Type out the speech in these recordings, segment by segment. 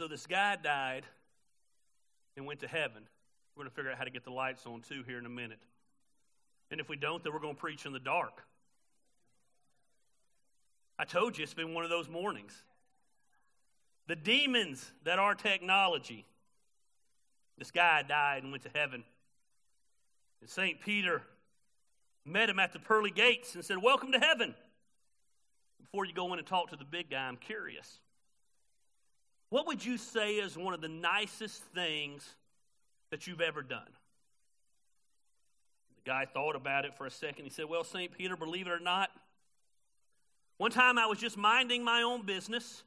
So this guy died and went to heaven. We're going to figure out how to get the lights on too here in a minute. And if we don't, then we're going to preach in the dark. I told you it's been one of those mornings. The demons that are technology. This guy died and went to heaven. And St. Peter met him at the pearly gates and said, Welcome to heaven. Before you go in and talk to the big guy, I'm curious. What would you say is one of the nicest things that you've ever done? The guy thought about it for a second. He said, Well, St. Peter, believe it or not, one time I was just minding my own business,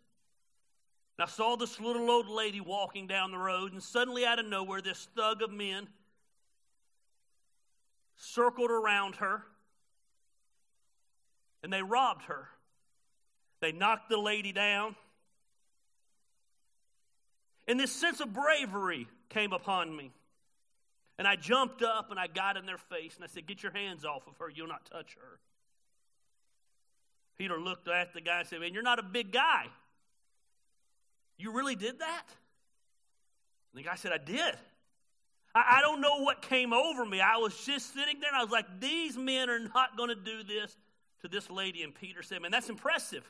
and I saw this little old lady walking down the road, and suddenly out of nowhere, this thug of men circled around her, and they robbed her. They knocked the lady down. And this sense of bravery came upon me. And I jumped up and I got in their face and I said, Get your hands off of her. You'll not touch her. Peter looked at the guy and said, Man, you're not a big guy. You really did that? And the guy said, I did. I, I don't know what came over me. I was just sitting there and I was like, These men are not going to do this to this lady. And Peter said, Man, that's impressive.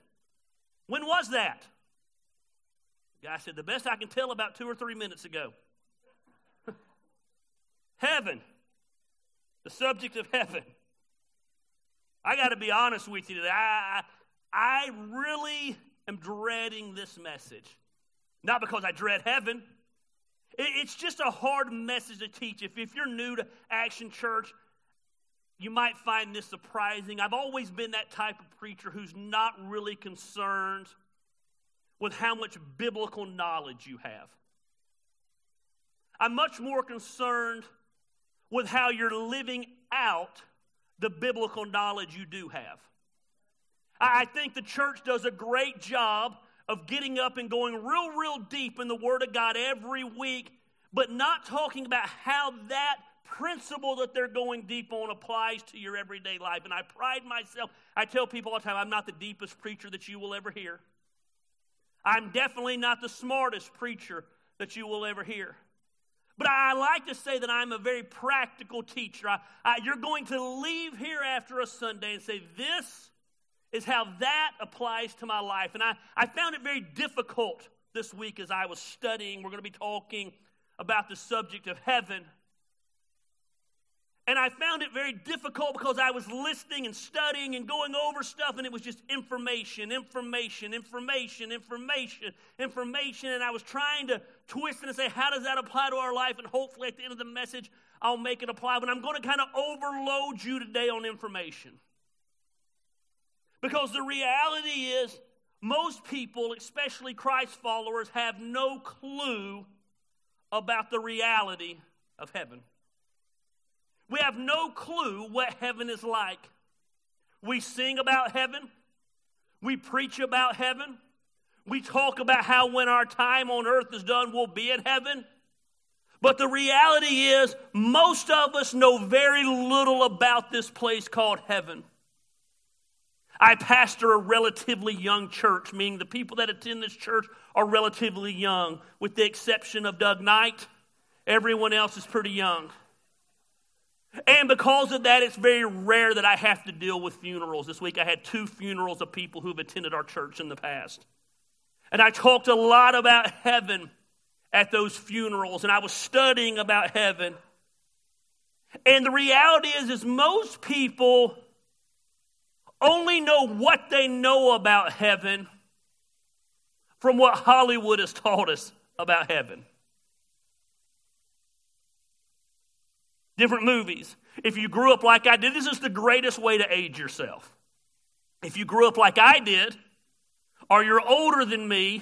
When was that? Guy said, The best I can tell about two or three minutes ago. heaven. The subject of heaven. I got to be honest with you today. I, I really am dreading this message. Not because I dread heaven. It's just a hard message to teach. If, if you're new to Action Church, you might find this surprising. I've always been that type of preacher who's not really concerned with how much biblical knowledge you have. I'm much more concerned with how you're living out the biblical knowledge you do have. I think the church does a great job of getting up and going real, real deep in the Word of God every week, but not talking about how that principle that they're going deep on applies to your everyday life. And I pride myself, I tell people all the time, I'm not the deepest preacher that you will ever hear. I'm definitely not the smartest preacher that you will ever hear. But I like to say that I'm a very practical teacher. I, I, you're going to leave here after a Sunday and say, This is how that applies to my life. And I, I found it very difficult this week as I was studying. We're going to be talking about the subject of heaven. And I found it very difficult because I was listening and studying and going over stuff, and it was just information, information, information, information, information. And I was trying to twist and say, how does that apply to our life? And hopefully at the end of the message, I'll make it apply. But I'm going to kind of overload you today on information. Because the reality is, most people, especially Christ followers, have no clue about the reality of heaven. We have no clue what heaven is like. We sing about heaven, we preach about heaven, we talk about how when our time on earth is done, we'll be in heaven. But the reality is, most of us know very little about this place called heaven. I pastor a relatively young church, meaning the people that attend this church are relatively young, with the exception of Doug Knight. Everyone else is pretty young. And because of that, it's very rare that I have to deal with funerals. This week I had two funerals of people who've attended our church in the past. And I talked a lot about heaven at those funerals, and I was studying about heaven. And the reality is, is most people only know what they know about heaven from what Hollywood has taught us about heaven. Different movies. If you grew up like I did, this is the greatest way to age yourself. If you grew up like I did, or you're older than me,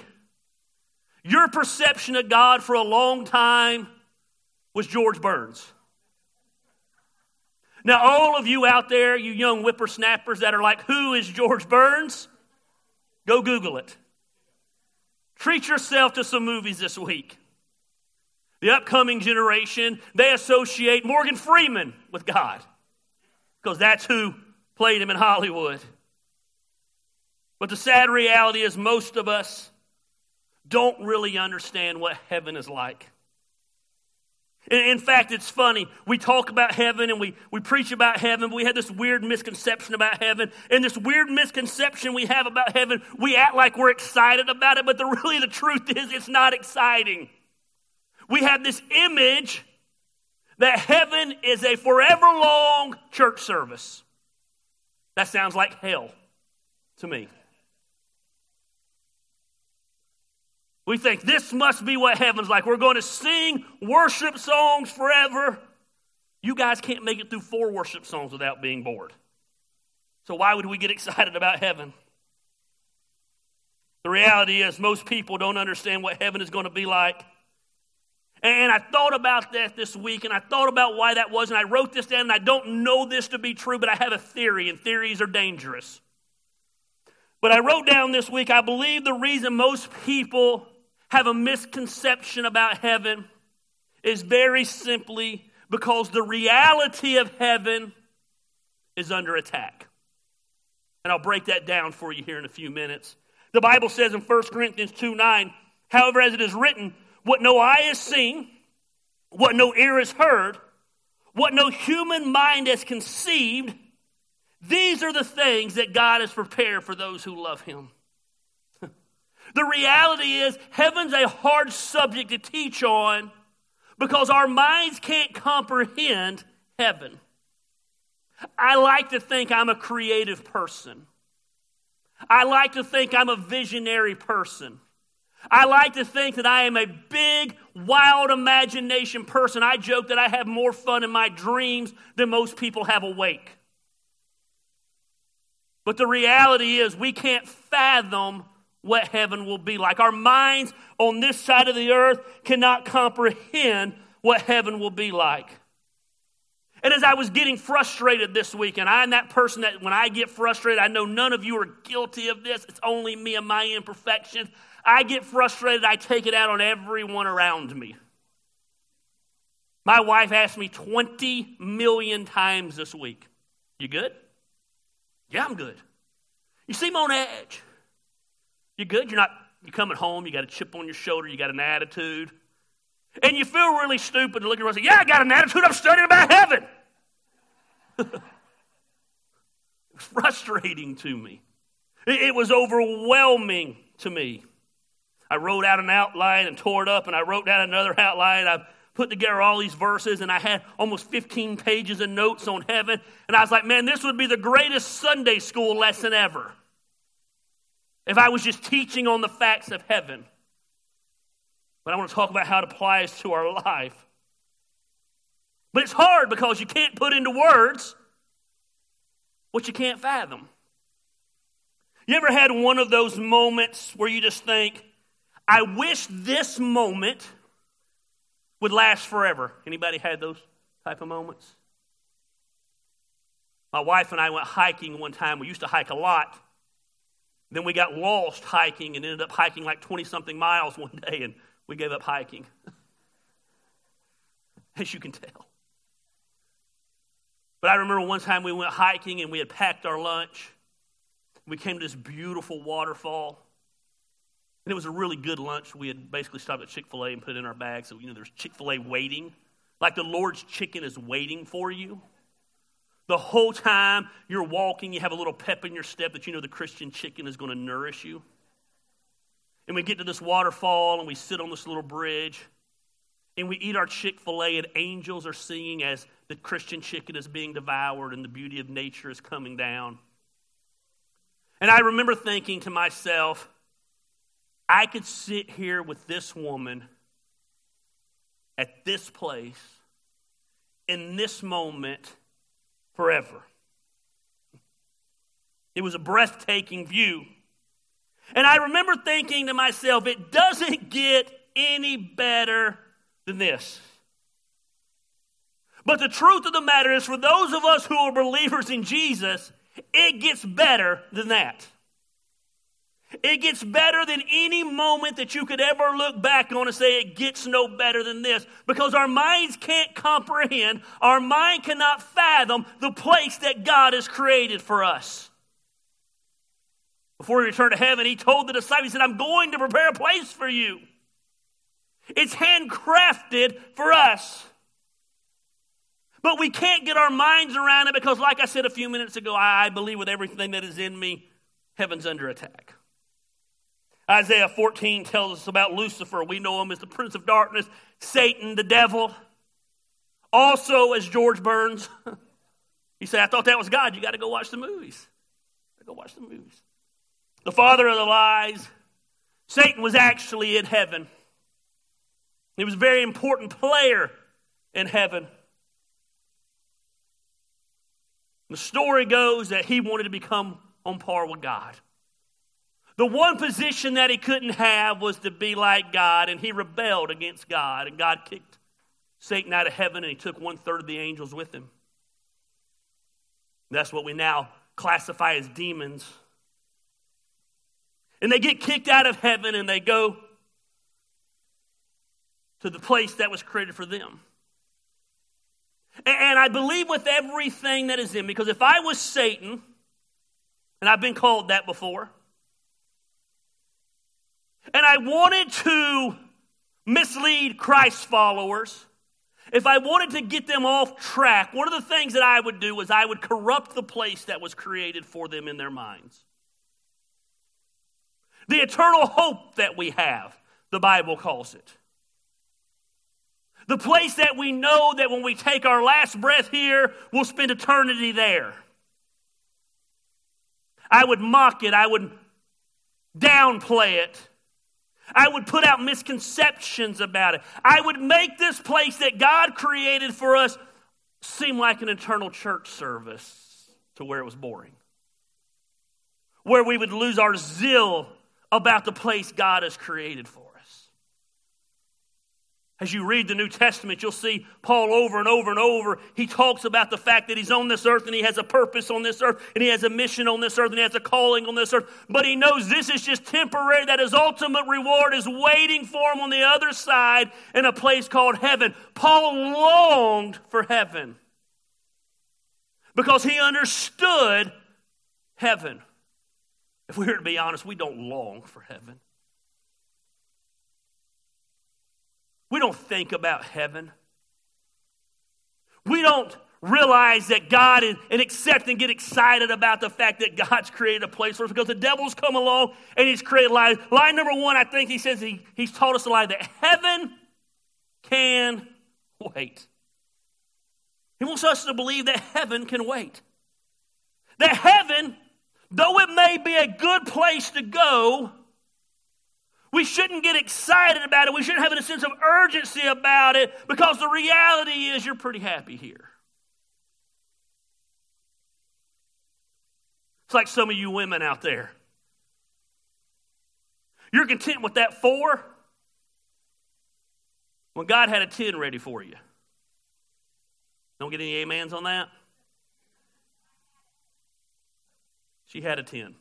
your perception of God for a long time was George Burns. Now, all of you out there, you young whippersnappers that are like, who is George Burns? Go Google it. Treat yourself to some movies this week. The upcoming generation, they associate Morgan Freeman with God because that's who played him in Hollywood. But the sad reality is, most of us don't really understand what heaven is like. In fact, it's funny. We talk about heaven and we, we preach about heaven, but we have this weird misconception about heaven. And this weird misconception we have about heaven, we act like we're excited about it, but the, really the truth is it's not exciting. We have this image that heaven is a forever long church service. That sounds like hell to me. We think this must be what heaven's like. We're going to sing worship songs forever. You guys can't make it through four worship songs without being bored. So, why would we get excited about heaven? The reality is, most people don't understand what heaven is going to be like. And I thought about that this week, and I thought about why that was, and I wrote this down, and I don't know this to be true, but I have a theory, and theories are dangerous. But I wrote down this week, I believe the reason most people have a misconception about heaven is very simply because the reality of heaven is under attack. And I'll break that down for you here in a few minutes. The Bible says in 1 Corinthians 2 9, however, as it is written, what no eye has seen, what no ear has heard, what no human mind has conceived, these are the things that God has prepared for those who love Him. The reality is, heaven's a hard subject to teach on because our minds can't comprehend heaven. I like to think I'm a creative person. I like to think I'm a visionary person. I like to think that I am a big, wild imagination person. I joke that I have more fun in my dreams than most people have awake. But the reality is, we can't fathom what heaven will be like. Our minds on this side of the earth cannot comprehend what heaven will be like. And as I was getting frustrated this week, and I'm that person that when I get frustrated, I know none of you are guilty of this, it's only me and my imperfections. I get frustrated, I take it out on everyone around me. My wife asked me 20 million times this week, You good? Yeah, I'm good. You seem on edge. You good? You're not, you're coming home, you got a chip on your shoulder, you got an attitude. And you feel really stupid to look around and say, Yeah, I got an attitude, I'm studying about heaven. frustrating to me. It was overwhelming to me. I wrote out an outline and tore it up, and I wrote down another outline. I put together all these verses, and I had almost 15 pages of notes on heaven. And I was like, man, this would be the greatest Sunday school lesson ever if I was just teaching on the facts of heaven. But I want to talk about how it applies to our life. But it's hard because you can't put into words what you can't fathom. You ever had one of those moments where you just think, I wish this moment would last forever? Anybody had those type of moments? My wife and I went hiking one time. We used to hike a lot. Then we got lost hiking and ended up hiking like 20 something miles one day, and we gave up hiking. As you can tell. But I remember one time we went hiking and we had packed our lunch. We came to this beautiful waterfall. And it was a really good lunch. We had basically stopped at Chick fil A and put it in our bag. So, you know, there's Chick fil A waiting. Like the Lord's chicken is waiting for you. The whole time you're walking, you have a little pep in your step that you know the Christian chicken is going to nourish you. And we get to this waterfall and we sit on this little bridge and we eat our Chick fil A, and angels are singing as the Christian chicken is being devoured and the beauty of nature is coming down. And I remember thinking to myself, I could sit here with this woman at this place in this moment forever. It was a breathtaking view. And I remember thinking to myself, it doesn't get any better than this. But the truth of the matter is, for those of us who are believers in Jesus, it gets better than that. It gets better than any moment that you could ever look back on and say it gets no better than this because our minds can't comprehend, our mind cannot fathom the place that God has created for us. Before he returned to heaven, he told the disciples, he said, I'm going to prepare a place for you. It's handcrafted for us. But we can't get our minds around it because, like I said a few minutes ago, I believe with everything that is in me, heaven's under attack. Isaiah 14 tells us about Lucifer. We know him as the prince of darkness, Satan, the devil. Also, as George Burns, he said, I thought that was God. You got to go watch the movies. Go watch the movies. The father of the lies. Satan was actually in heaven. He was a very important player in heaven. The story goes that he wanted to become on par with God. The one position that he couldn't have was to be like God, and he rebelled against God, and God kicked Satan out of heaven, and he took one third of the angels with him. That's what we now classify as demons. And they get kicked out of heaven and they go to the place that was created for them. And I believe with everything that is in me, because if I was Satan, and I've been called that before, and I wanted to mislead Christ followers, if I wanted to get them off track, one of the things that I would do was I would corrupt the place that was created for them in their minds. The eternal hope that we have, the Bible calls it. The place that we know that when we take our last breath here, we'll spend eternity there. I would mock it, I would downplay it. I would put out misconceptions about it. I would make this place that God created for us seem like an eternal church service to where it was boring. Where we would lose our zeal about the place God has created for. As you read the New Testament, you'll see Paul over and over and over. He talks about the fact that he's on this earth and he has a purpose on this earth and he has a mission on this earth and he has a calling on this earth. But he knows this is just temporary, that his ultimate reward is waiting for him on the other side in a place called heaven. Paul longed for heaven because he understood heaven. If we were to be honest, we don't long for heaven. We don't think about heaven. We don't realize that God is, and accept and get excited about the fact that God's created a place for us because the devil's come along and he's created lies. Lie number one, I think he says he, he's taught us a lie that heaven can wait. He wants us to believe that heaven can wait. That heaven, though it may be a good place to go, we shouldn't get excited about it. We shouldn't have a sense of urgency about it because the reality is you're pretty happy here. It's like some of you women out there. You're content with that four when God had a 10 ready for you. Don't get any amens on that? She had a 10.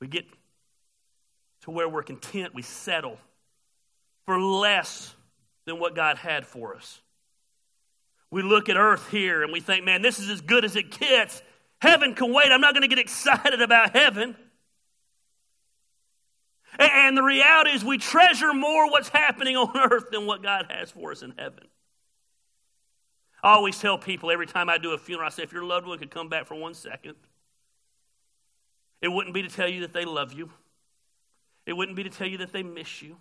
We get to where we're content, we settle for less than what God had for us. We look at earth here and we think, man, this is as good as it gets. Heaven can wait. I'm not going to get excited about heaven. And the reality is, we treasure more what's happening on earth than what God has for us in heaven. I always tell people every time I do a funeral, I say, if your loved one could come back for one second, it wouldn't be to tell you that they love you. It wouldn't be to tell you that they miss you.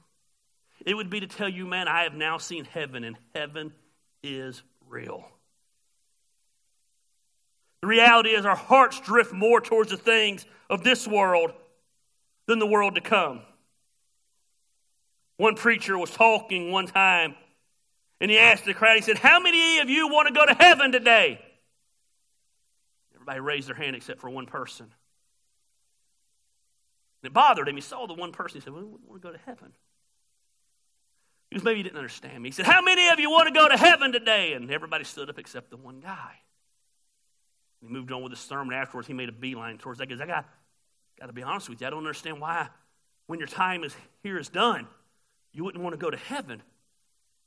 It would be to tell you, man, I have now seen heaven, and heaven is real. The reality is, our hearts drift more towards the things of this world than the world to come. One preacher was talking one time, and he asked the crowd, he said, How many of you want to go to heaven today? Everybody raised their hand except for one person. It bothered him. He saw the one person. He said, Well, we want to go to heaven. Because maybe he didn't understand me. He said, How many of you want to go to heaven today? And everybody stood up except the one guy. He moved on with his sermon. Afterwards, he made a beeline towards that. Because I got, got to be honest with you, I don't understand why, when your time is here is done, you wouldn't want to go to heaven.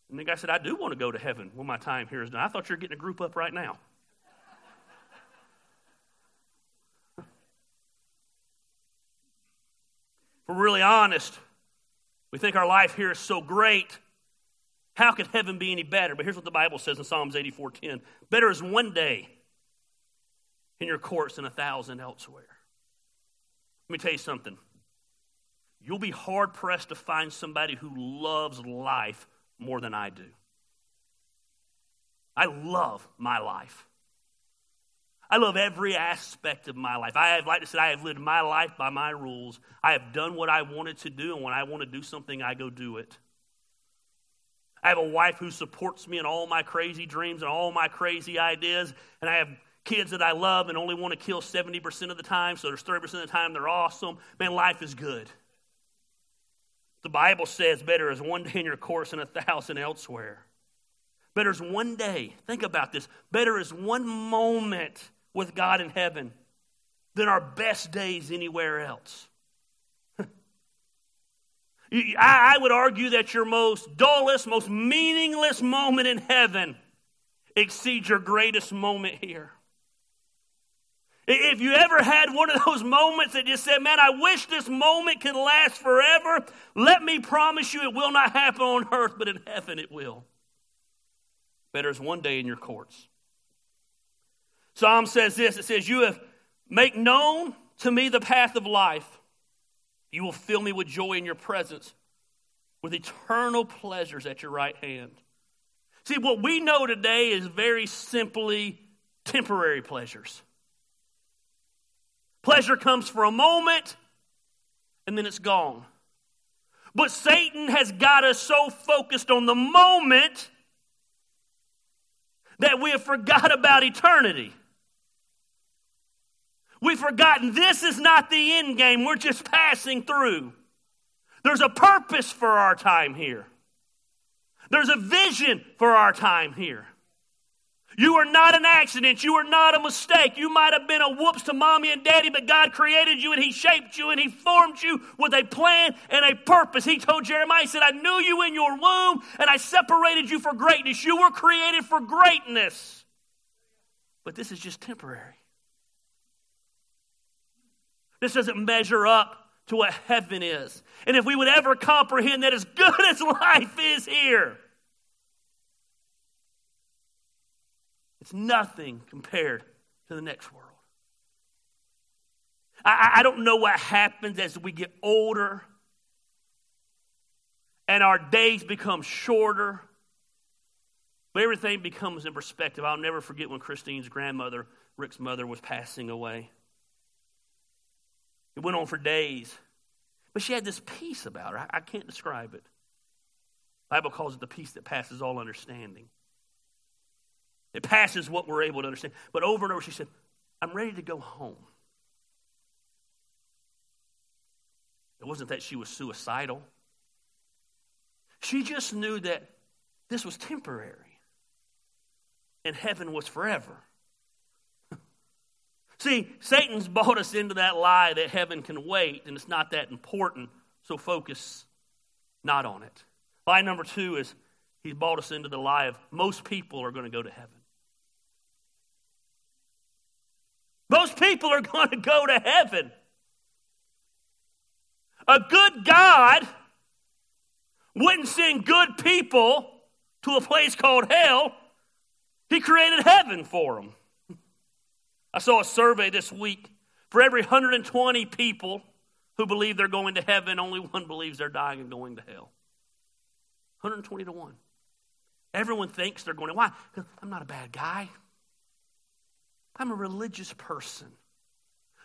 And the guy said, I do want to go to heaven when my time here is done. I thought you were getting a group up right now. We're really honest, we think our life here is so great. How could heaven be any better? But here's what the Bible says in Psalms 84:10. Better is one day in your courts than a thousand elsewhere. Let me tell you something. You'll be hard pressed to find somebody who loves life more than I do. I love my life. I love every aspect of my life. I have, like I said, I have lived my life by my rules. I have done what I wanted to do, and when I want to do something, I go do it. I have a wife who supports me in all my crazy dreams and all my crazy ideas, and I have kids that I love and only want to kill 70% of the time, so there's 30% of the time they're awesome. Man, life is good. The Bible says better is one day in your course than a thousand elsewhere. Better is one day. Think about this. Better is one moment with God in heaven than our best days anywhere else. I would argue that your most dullest, most meaningless moment in heaven exceeds your greatest moment here. If you ever had one of those moments that just said, Man, I wish this moment could last forever, let me promise you it will not happen on earth, but in heaven it will. Better is one day in your courts. Psalm says this it says, You have make known to me the path of life. You will fill me with joy in your presence, with eternal pleasures at your right hand. See, what we know today is very simply temporary pleasures. Pleasure comes for a moment and then it's gone. But Satan has got us so focused on the moment that we have forgot about eternity. We've forgotten this is not the end game, we're just passing through. There's a purpose for our time here, there's a vision for our time here. You are not an accident. You are not a mistake. You might have been a whoops to mommy and daddy, but God created you and He shaped you and He formed you with a plan and a purpose. He told Jeremiah, He said, I knew you in your womb and I separated you for greatness. You were created for greatness. But this is just temporary. This doesn't measure up to what heaven is. And if we would ever comprehend that as good as life is here, it's nothing compared to the next world. I, I don't know what happens as we get older and our days become shorter, but everything becomes in perspective. I'll never forget when Christine's grandmother, Rick's mother, was passing away. It went on for days. But she had this peace about her. I, I can't describe it. The Bible calls it the peace that passes all understanding. It passes what we're able to understand. But over and over, she said, I'm ready to go home. It wasn't that she was suicidal. She just knew that this was temporary and heaven was forever. See, Satan's bought us into that lie that heaven can wait and it's not that important, so focus not on it. Lie number two is he's bought us into the lie of most people are going to go to heaven. Most people are going to go to heaven. A good God wouldn't send good people to a place called hell. He created heaven for them. I saw a survey this week. For every 120 people who believe they're going to heaven, only one believes they're dying and going to hell. 120 to 1. Everyone thinks they're going to. Why? I'm not a bad guy. I'm a religious person.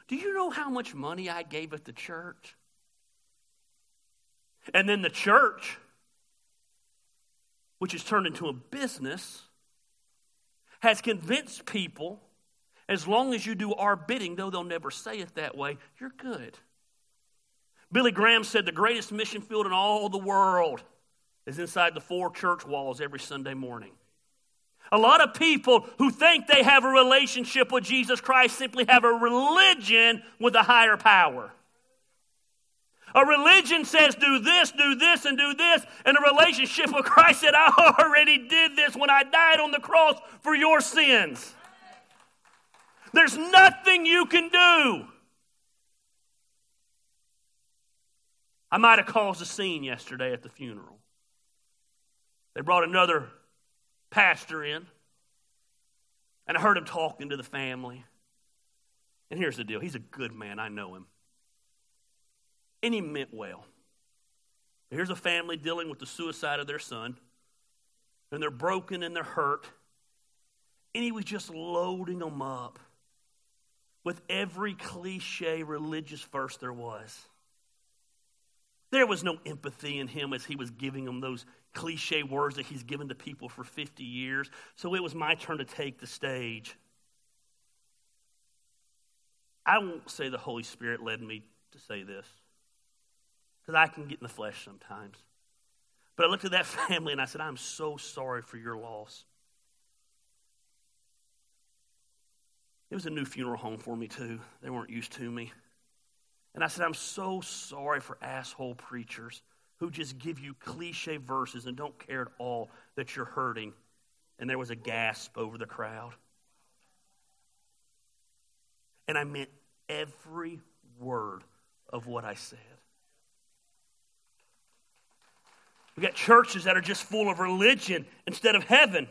Do you know how much money I gave at the church? And then the church, which has turned into a business, has convinced people as long as you do our bidding, though they'll never say it that way, you're good. Billy Graham said the greatest mission field in all the world is inside the four church walls every Sunday morning. A lot of people who think they have a relationship with Jesus Christ simply have a religion with a higher power. A religion says, do this, do this, and do this. And a relationship with Christ said, I already did this when I died on the cross for your sins. There's nothing you can do. I might have caused a scene yesterday at the funeral. They brought another pastor in, and I heard him talking to the family. And here's the deal he's a good man, I know him. And he meant well. Here's a family dealing with the suicide of their son, and they're broken and they're hurt. And he was just loading them up with every cliche religious verse there was. There was no empathy in him as he was giving them those cliche words that he's given to people for 50 years. So it was my turn to take the stage. I won't say the Holy Spirit led me to say this because I can get in the flesh sometimes. But I looked at that family and I said, I'm so sorry for your loss. It was a new funeral home for me, too. They weren't used to me. And I said, I'm so sorry for asshole preachers who just give you cliche verses and don't care at all that you're hurting. And there was a gasp over the crowd. And I meant every word of what I said. We've got churches that are just full of religion instead of heaven.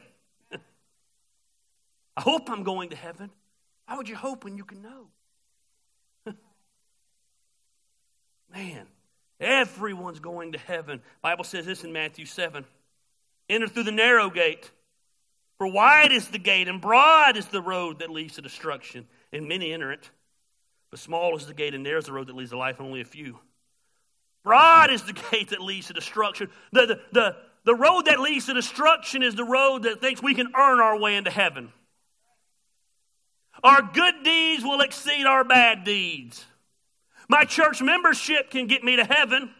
I hope I'm going to heaven. Why would you hope when you can know? Man, everyone's going to heaven. Bible says this in Matthew 7. Enter through the narrow gate. For wide is the gate and broad is the road that leads to destruction, and many enter it. But small is the gate and is the road that leads to life, and only a few. Broad is the gate that leads to destruction. The, the, the, the road that leads to destruction is the road that thinks we can earn our way into heaven. Our good deeds will exceed our bad deeds. My church membership can get me to heaven.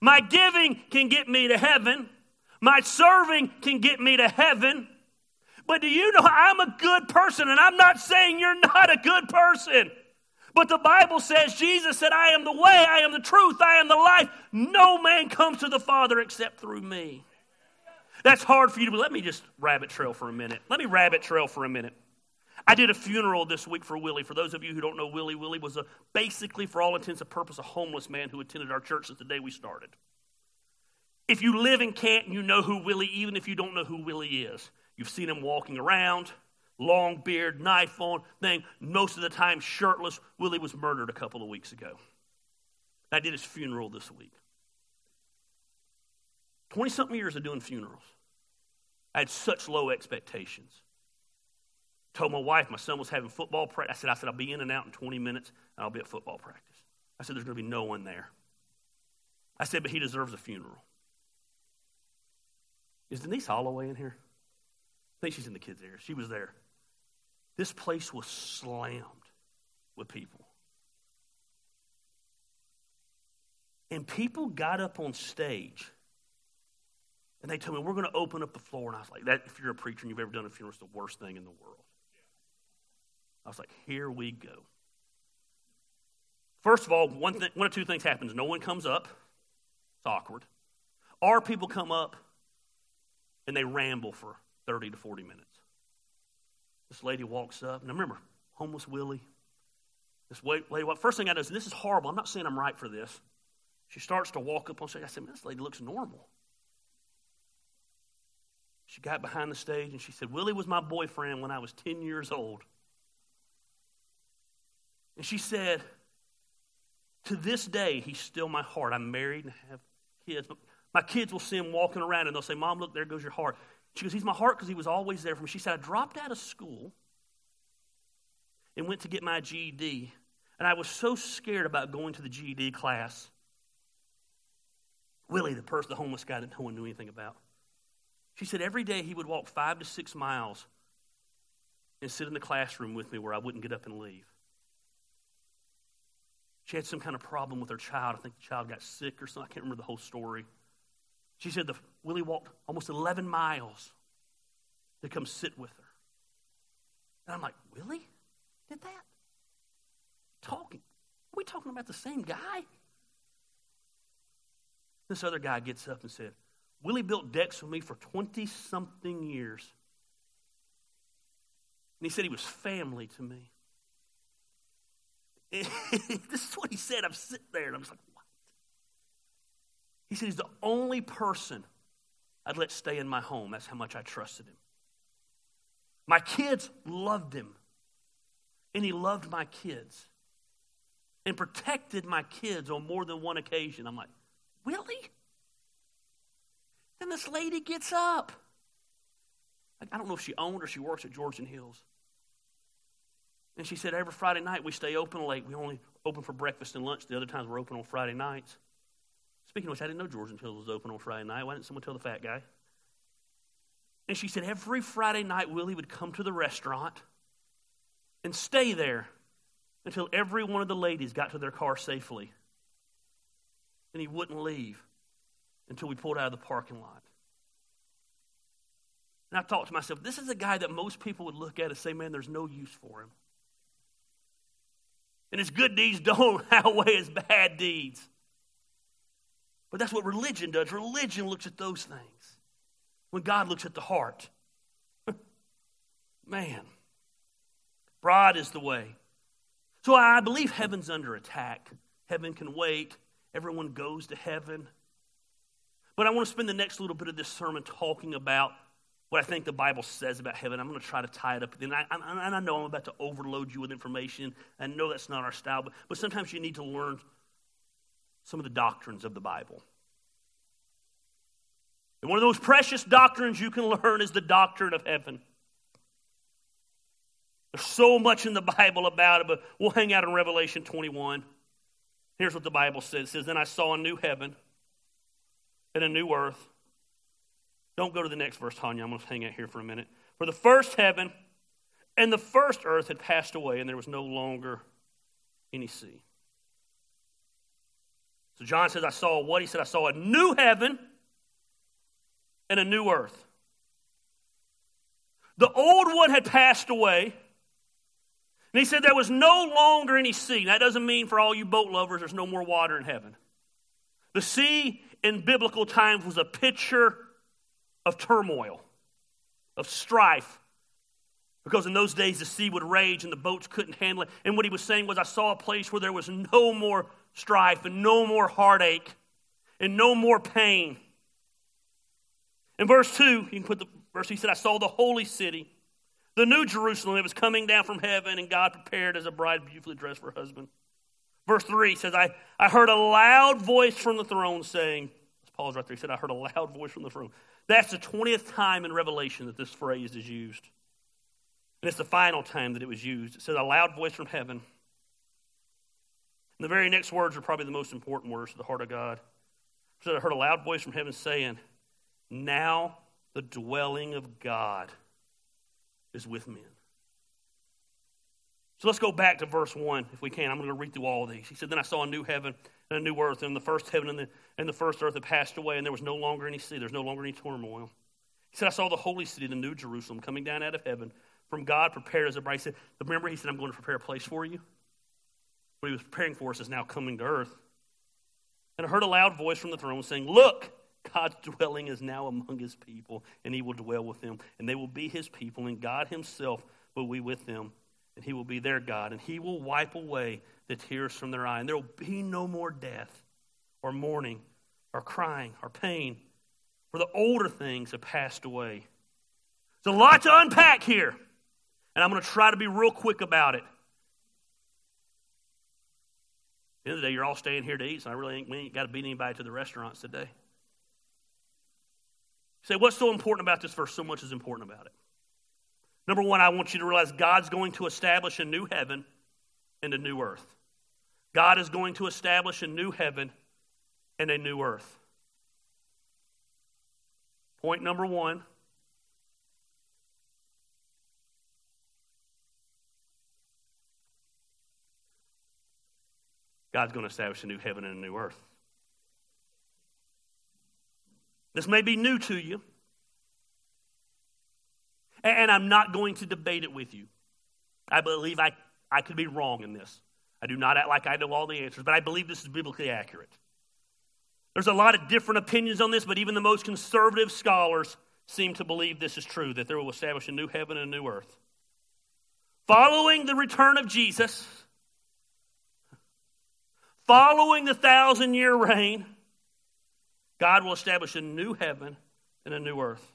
My giving can get me to heaven. My serving can get me to heaven. But do you know I'm a good person? And I'm not saying you're not a good person. But the Bible says, Jesus said, I am the way, I am the truth, I am the life. No man comes to the Father except through me. That's hard for you to. Let me just rabbit trail for a minute. Let me rabbit trail for a minute. I did a funeral this week for Willie. For those of you who don't know Willie, Willie was a, basically, for all intents and purposes, a homeless man who attended our church since the day we started. If you live in Canton, you know who Willie, even if you don't know who Willie is. You've seen him walking around long beard, knife on thing, most of the time shirtless. Willie was murdered a couple of weeks ago. I did his funeral this week. 20 something years of doing funerals. I had such low expectations. Told my wife my son was having football practice. I said, I said, I'll be in and out in 20 minutes and I'll be at football practice. I said, there's going to be no one there. I said, but he deserves a funeral. Is Denise Holloway in here? I think she's in the kids' area. She was there. This place was slammed with people. And people got up on stage and they told me, We're going to open up the floor. And I was like, that, If you're a preacher and you've ever done a funeral, it's the worst thing in the world. I was like, Here we go. First of all, one, th- one of two things happens. No one comes up, it's awkward. Or people come up and they ramble for 30 to 40 minutes. This lady walks up. Now remember, homeless Willie. This lady, first thing I noticed, this is horrible. I'm not saying I'm right for this. She starts to walk up on stage. I said, this lady looks normal. She got behind the stage and she said, Willie was my boyfriend when I was 10 years old. And she said, To this day, he's still my heart. I'm married and have kids. But my kids will see him walking around and they'll say, Mom, look, there goes your heart. She goes, He's my heart because he was always there for me. She said, I dropped out of school and went to get my GED. And I was so scared about going to the GED class. Willie, the person, the homeless guy that no one knew anything about. She said every day he would walk five to six miles and sit in the classroom with me where I wouldn't get up and leave. She had some kind of problem with her child. I think the child got sick or something. I can't remember the whole story. She said the, Willie walked almost 11 miles to come sit with her. And I'm like, Willie did that? Talking. Are we talking about the same guy? This other guy gets up and said, Willie built decks with me for 20 something years. And he said he was family to me. this is what he said. I'm sitting there and I'm just like, what? He said, He's the only person I'd let stay in my home. That's how much I trusted him. My kids loved him, and he loved my kids and protected my kids on more than one occasion. I'm like, really? Then this lady gets up. I don't know if she owned or she works at Georgian Hills. And she said, every Friday night we stay open late. We only open for breakfast and lunch. The other times we're open on Friday nights. Speaking of which, I didn't know George Georgian Hills was open on Friday night. Why didn't someone tell the fat guy? And she said every Friday night, Willie would come to the restaurant and stay there until every one of the ladies got to their car safely. And he wouldn't leave until we pulled out of the parking lot. And I thought to myself, this is a guy that most people would look at and say, man, there's no use for him. And his good deeds don't outweigh his bad deeds. But that's what religion does. Religion looks at those things when God looks at the heart. Man, broad is the way. So I believe heaven's under attack. Heaven can wait. Everyone goes to heaven. But I want to spend the next little bit of this sermon talking about what I think the Bible says about heaven. I'm going to try to tie it up. And I, I, I know I'm about to overload you with information. I know that's not our style, but, but sometimes you need to learn some of the doctrines of the Bible. And one of those precious doctrines you can learn is the doctrine of heaven. There's so much in the Bible about it, but we'll hang out in Revelation 21. Here's what the Bible says It says, Then I saw a new heaven and a new earth. Don't go to the next verse, Tanya. I'm going to hang out here for a minute. For the first heaven and the first earth had passed away, and there was no longer any sea. So John says, I saw what? He said, I saw a new heaven and a new earth. The old one had passed away. And he said there was no longer any sea. That doesn't mean for all you boat lovers there's no more water in heaven. The sea in biblical times was a picture of turmoil, of strife. Because in those days the sea would rage and the boats couldn't handle it. And what he was saying was, I saw a place where there was no more strife and no more heartache and no more pain. In verse 2, you can put the verse, he said, I saw the holy city, the new Jerusalem that was coming down from heaven, and God prepared as a bride beautifully dressed for her husband. Verse 3 says, I, I heard a loud voice from the throne saying, Paul's right there. He said, I heard a loud voice from the throne. That's the 20th time in Revelation that this phrase is used. And it's the final time that it was used. It says, a loud voice from heaven. And the very next words are probably the most important words to the heart of God. It said, I heard a loud voice from heaven saying, now the dwelling of God is with men. So let's go back to verse 1 if we can. I'm going to read through all of these. He said, Then I saw a new heaven and a new earth, and the first heaven and the, and the first earth had passed away, and there was no longer any sea, there's no longer any turmoil. He said, I saw the holy city, the new Jerusalem, coming down out of heaven from God, prepared as a bride. He said, Remember, he said, I'm going to prepare a place for you. What he was preparing for us is now coming to earth. And I heard a loud voice from the throne saying, Look, God's dwelling is now among his people, and he will dwell with them. And they will be his people, and God himself will be with them, and he will be their God. And he will wipe away the tears from their eye. And there will be no more death, or mourning, or crying, or pain, for the older things have passed away. There's a lot to unpack here, and I'm going to try to be real quick about it. At the end of the day, you're all staying here to eat, so I really ain't, we ain't got to beat anybody to the restaurants today say, what's so important about this verse? So much is important about it. Number one, I want you to realize God's going to establish a new heaven and a new earth. God is going to establish a new heaven and a new earth. Point number one God's going to establish a new heaven and a new earth. This may be new to you, and I'm not going to debate it with you. I believe I, I could be wrong in this. I do not act like I know all the answers, but I believe this is biblically accurate. There's a lot of different opinions on this, but even the most conservative scholars seem to believe this is true that there will establish a new heaven and a new earth. Following the return of Jesus, following the thousand year reign, God will establish a new heaven and a new earth.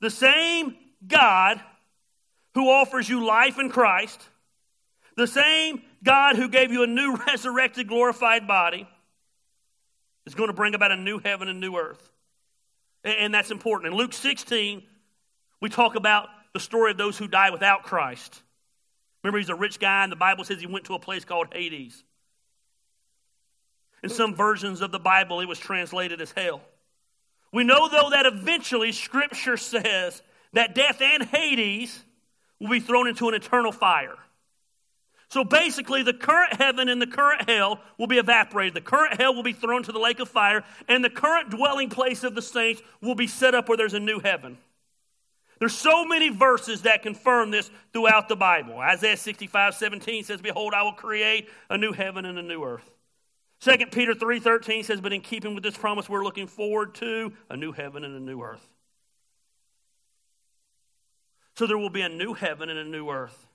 The same God who offers you life in Christ, the same God who gave you a new resurrected, glorified body, is going to bring about a new heaven and new earth. And that's important. In Luke 16, we talk about the story of those who die without Christ. Remember, he's a rich guy, and the Bible says he went to a place called Hades. In some versions of the Bible, it was translated as hell. We know, though, that eventually Scripture says that death and Hades will be thrown into an eternal fire. So basically, the current heaven and the current hell will be evaporated. The current hell will be thrown to the lake of fire, and the current dwelling place of the saints will be set up where there's a new heaven. There's so many verses that confirm this throughout the Bible. Isaiah 65, 17 says, Behold, I will create a new heaven and a new earth. 2 Peter 3:13 says, But in keeping with this promise, we're looking forward to a new heaven and a new earth. So there will be a new heaven and a new earth.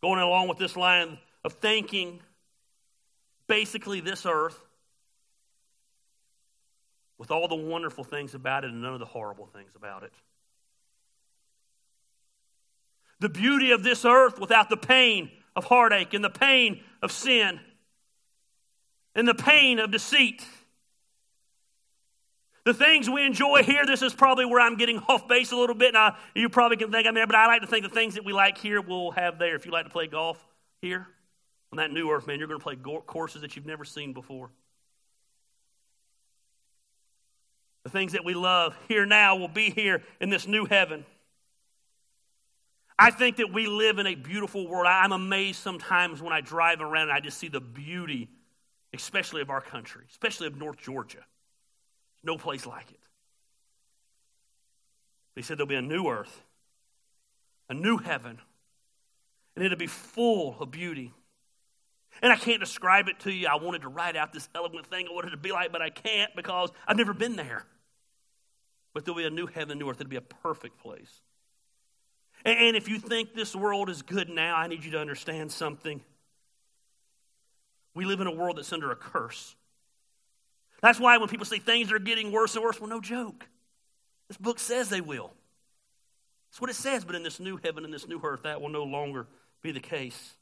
Going along with this line of thanking basically this earth with all the wonderful things about it and none of the horrible things about it. The beauty of this earth without the pain of heartache and the pain of sin and the pain of deceit. The things we enjoy here, this is probably where I'm getting off base a little bit. And you probably can think I'm there, but I like to think the things that we like here we'll have there. If you like to play golf here on that new earth, man, you're going to play courses that you've never seen before. The things that we love here now will be here in this new heaven. I think that we live in a beautiful world. I'm amazed sometimes when I drive around and I just see the beauty especially of our country, especially of North Georgia. No place like it. He said there'll be a new earth, a new heaven, and it'll be full of beauty. And I can't describe it to you. I wanted to write out this eloquent thing I wanted to be like, but I can't because I've never been there. But there'll be a new heaven, new earth. It'll be a perfect place. And if you think this world is good now, I need you to understand something. We live in a world that's under a curse. That's why when people say things are getting worse and worse, well, no joke. This book says they will. That's what it says, but in this new heaven and this new earth, that will no longer be the case.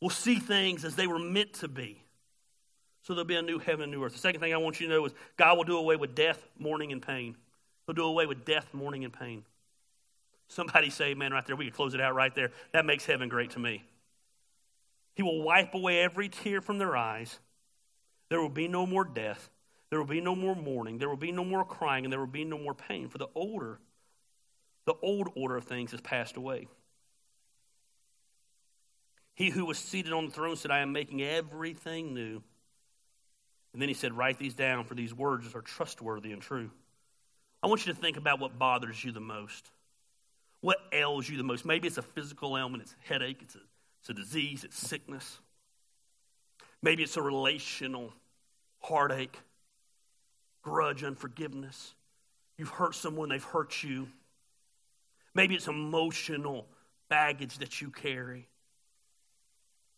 We'll see things as they were meant to be. So there'll be a new heaven and new earth. The second thing I want you to know is God will do away with death, mourning, and pain. He'll do away with death, mourning, and pain. Somebody say, man, right there, we could close it out right there. That makes heaven great to me. He will wipe away every tear from their eyes. There will be no more death. There will be no more mourning. There will be no more crying, and there will be no more pain. For the older, the old order of things has passed away. He who was seated on the throne said, I am making everything new. And then he said, Write these down, for these words are trustworthy and true. I want you to think about what bothers you the most. What ails you the most? Maybe it's a physical ailment, it's a headache, it's a it's a disease, it's sickness. Maybe it's a relational heartache, grudge, unforgiveness. You've hurt someone, they've hurt you. Maybe it's emotional baggage that you carry.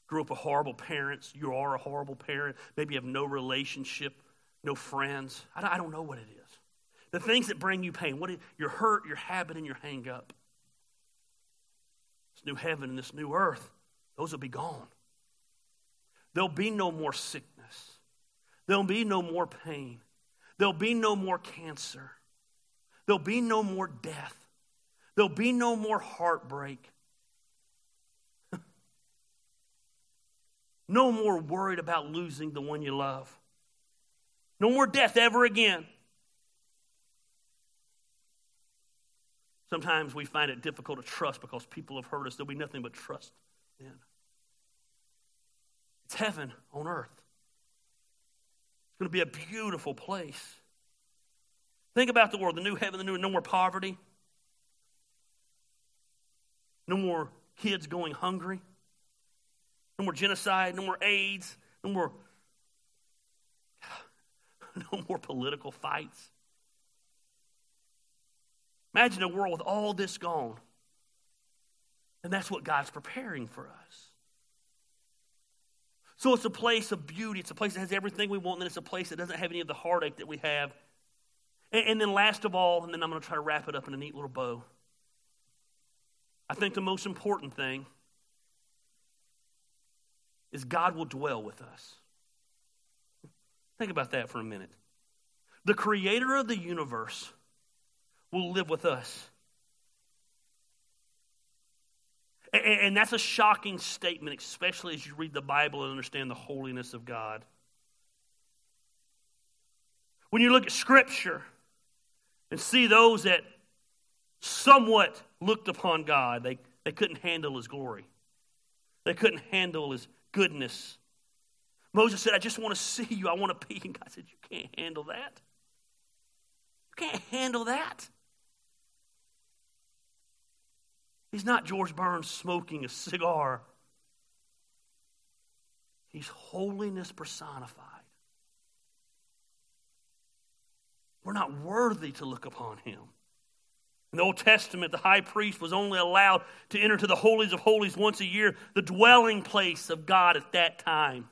Grew up with horrible parents. You are a horrible parent. Maybe you have no relationship, no friends. I don't know what it is. The things that bring you pain, what is, your hurt, your habit, and your hang up. This new heaven and this new earth those will be gone. There'll be no more sickness. There'll be no more pain. There'll be no more cancer. There'll be no more death. There'll be no more heartbreak. no more worried about losing the one you love. No more death ever again. Sometimes we find it difficult to trust because people have hurt us. There'll be nothing but trust then. It's heaven on earth. It's going to be a beautiful place. Think about the world the new heaven, the new, no more poverty, no more kids going hungry, no more genocide, no more AIDS, no more, no more political fights. Imagine a world with all this gone. And that's what God's preparing for us. So it's a place of beauty. It's a place that has everything we want, and then it's a place that doesn't have any of the heartache that we have. And, and then last of all, and then I'm going to try to wrap it up in a neat little bow. I think the most important thing is God will dwell with us. Think about that for a minute. The creator of the universe will live with us. And that's a shocking statement, especially as you read the Bible and understand the holiness of God. When you look at Scripture and see those that somewhat looked upon God, they, they couldn't handle His glory, they couldn't handle His goodness. Moses said, I just want to see you. I want to be. And God said, You can't handle that. You can't handle that. He's not George Burns smoking a cigar. He's holiness personified. We're not worthy to look upon him. In the Old Testament, the high priest was only allowed to enter to the holies of holies once a year, the dwelling place of God at that time.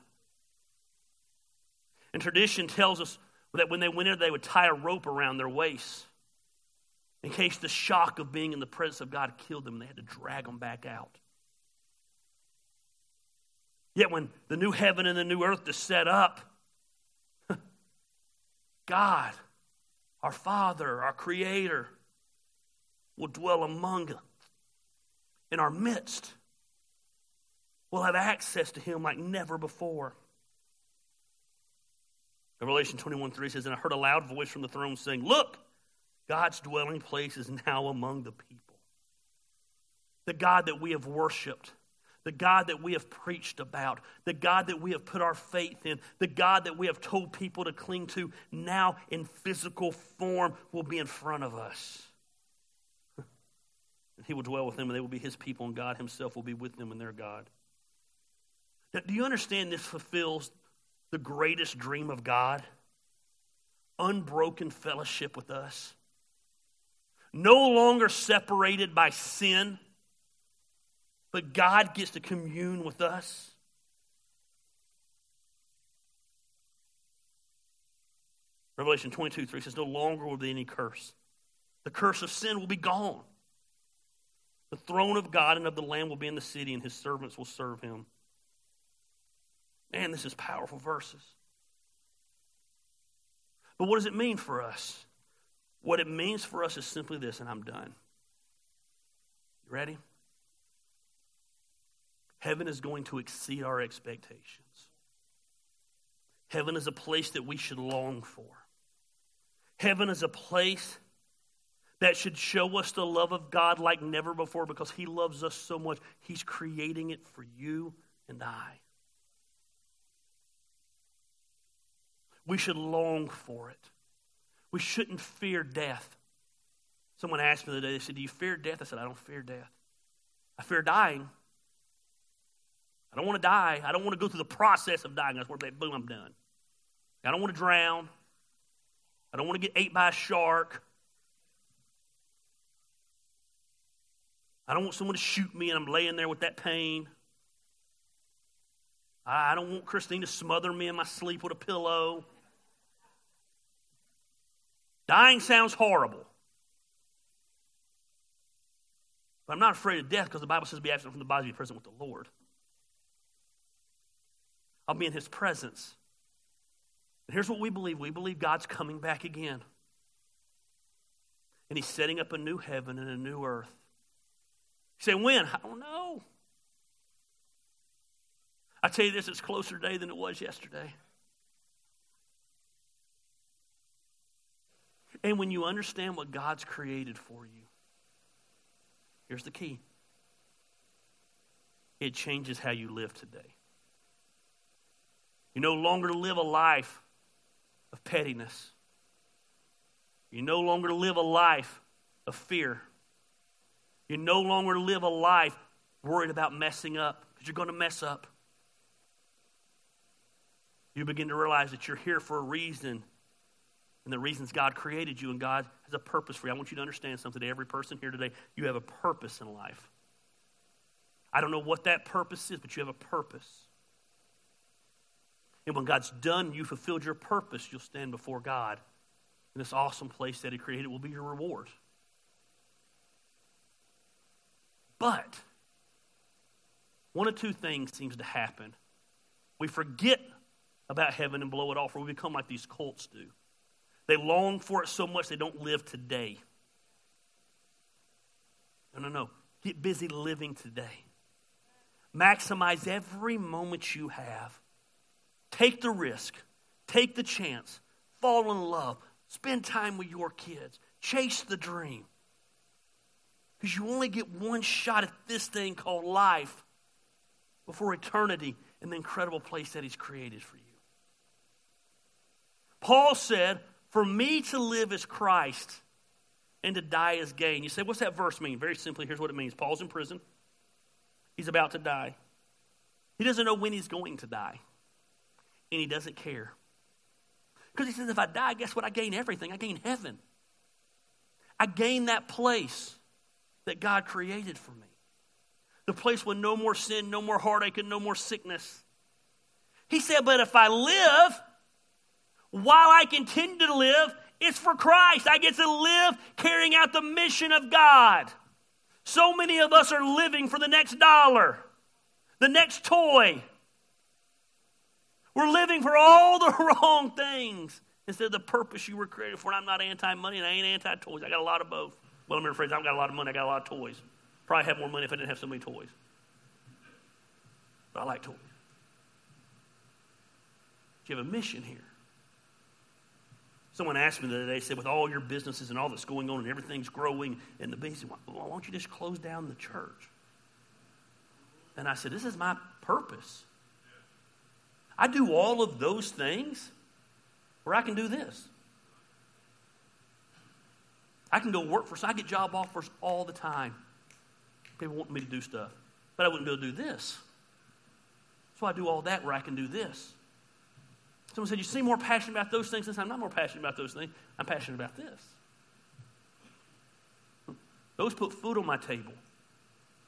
And tradition tells us that when they went in, they would tie a rope around their waist in case the shock of being in the presence of God killed them, they had to drag them back out. Yet when the new heaven and the new earth is set up, God, our Father, our Creator, will dwell among us in our midst. We'll have access to Him like never before. Revelation 21 3 says, And I heard a loud voice from the throne saying, Look, God's dwelling place is now among the people. The God that we have worshiped, the God that we have preached about, the God that we have put our faith in, the God that we have told people to cling to, now in physical form will be in front of us. And he will dwell with them, and they will be his people, and God himself will be with them and their God. Now, do you understand this fulfills the greatest dream of God? Unbroken fellowship with us no longer separated by sin, but God gets to commune with us. Revelation 22 3 says, No longer will there be any curse. The curse of sin will be gone. The throne of God and of the Lamb will be in the city, and his servants will serve him. Man, this is powerful verses. But what does it mean for us? What it means for us is simply this, and I'm done. You ready? Heaven is going to exceed our expectations. Heaven is a place that we should long for. Heaven is a place that should show us the love of God like never before because He loves us so much. He's creating it for you and I. We should long for it. We shouldn't fear death. Someone asked me the other day, they said, Do you fear death? I said, I don't fear death. I fear dying. I don't want to die. I don't want to go through the process of dying. That's where, they boom, I'm done. I don't want to drown. I don't want to get ate by a shark. I don't want someone to shoot me and I'm laying there with that pain. I don't want Christine to smother me in my sleep with a pillow. Dying sounds horrible. But I'm not afraid of death because the Bible says be absent from the body, be present with the Lord. I'll be in his presence. And here's what we believe we believe God's coming back again. And he's setting up a new heaven and a new earth. You say, when? I don't know. I tell you this, it's closer today than it was yesterday. And when you understand what God's created for you, here's the key it changes how you live today. You no longer live a life of pettiness. You no longer live a life of fear. You no longer live a life worried about messing up because you're going to mess up. You begin to realize that you're here for a reason and the reasons God created you and God has a purpose for you. I want you to understand something to every person here today. You have a purpose in life. I don't know what that purpose is, but you have a purpose. And when God's done, you fulfilled your purpose, you'll stand before God. And this awesome place that He created will be your reward. But one of two things seems to happen. We forget about heaven and blow it off, or we become like these cults do. They long for it so much they don't live today. No, no, no. Get busy living today. Maximize every moment you have. Take the risk, take the chance, fall in love, spend time with your kids, chase the dream. Because you only get one shot at this thing called life before eternity in the incredible place that He's created for you. Paul said, For me to live is Christ and to die is gain. You say, What's that verse mean? Very simply, here's what it means Paul's in prison, he's about to die. He doesn't know when he's going to die, and he doesn't care. Because he says, If I die, guess what? I gain everything. I gain heaven. I gain that place that God created for me. The place with no more sin, no more heartache, and no more sickness. He said, But if I live, while I continue to live, it's for Christ. I get to live carrying out the mission of God. So many of us are living for the next dollar, the next toy. We're living for all the wrong things instead of the purpose you were created for. And I'm not anti money and I ain't anti toys. I got a lot of both. Well, I'm afraid I've got a lot of money, I got a lot of toys. Probably have more money if I didn't have so many toys. But I like toys. You have a mission here. Someone asked me the other day, said, with all your businesses and all that's going on and everything's growing and the business, why don't you just close down the church? And I said, this is my purpose. I do all of those things where I can do this. I can go work for, so I get job offers all the time. People want me to do stuff. But I wouldn't be able to do this. So I do all that where I can do this. Someone said, You seem more passionate about those things. I'm not more passionate about those things. I'm passionate about this. Those put food on my table.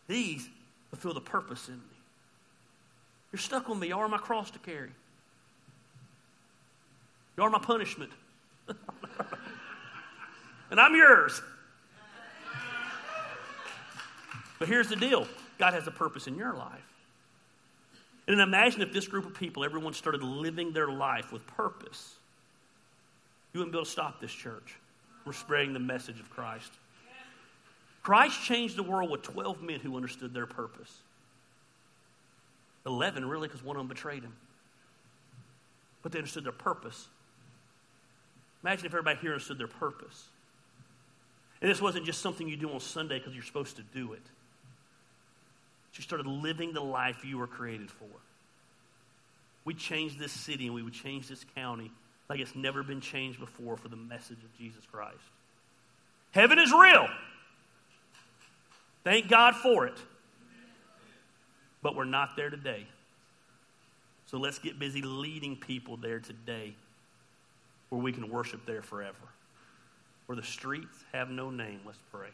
These fulfill the purpose in me. You're stuck on me. You are my cross to carry. You are my punishment. and I'm yours. But here's the deal God has a purpose in your life. And then imagine if this group of people, everyone started living their life with purpose. You wouldn't be able to stop this church We're spreading the message of Christ. Christ changed the world with 12 men who understood their purpose. 11, really, because one of them betrayed him. But they understood their purpose. Imagine if everybody here understood their purpose. And this wasn't just something you do on Sunday because you're supposed to do it. You started living the life you were created for. We changed this city and we would change this county like it's never been changed before for the message of Jesus Christ. Heaven is real. Thank God for it. But we're not there today. So let's get busy leading people there today where we can worship there forever. Where the streets have no name. Let's pray.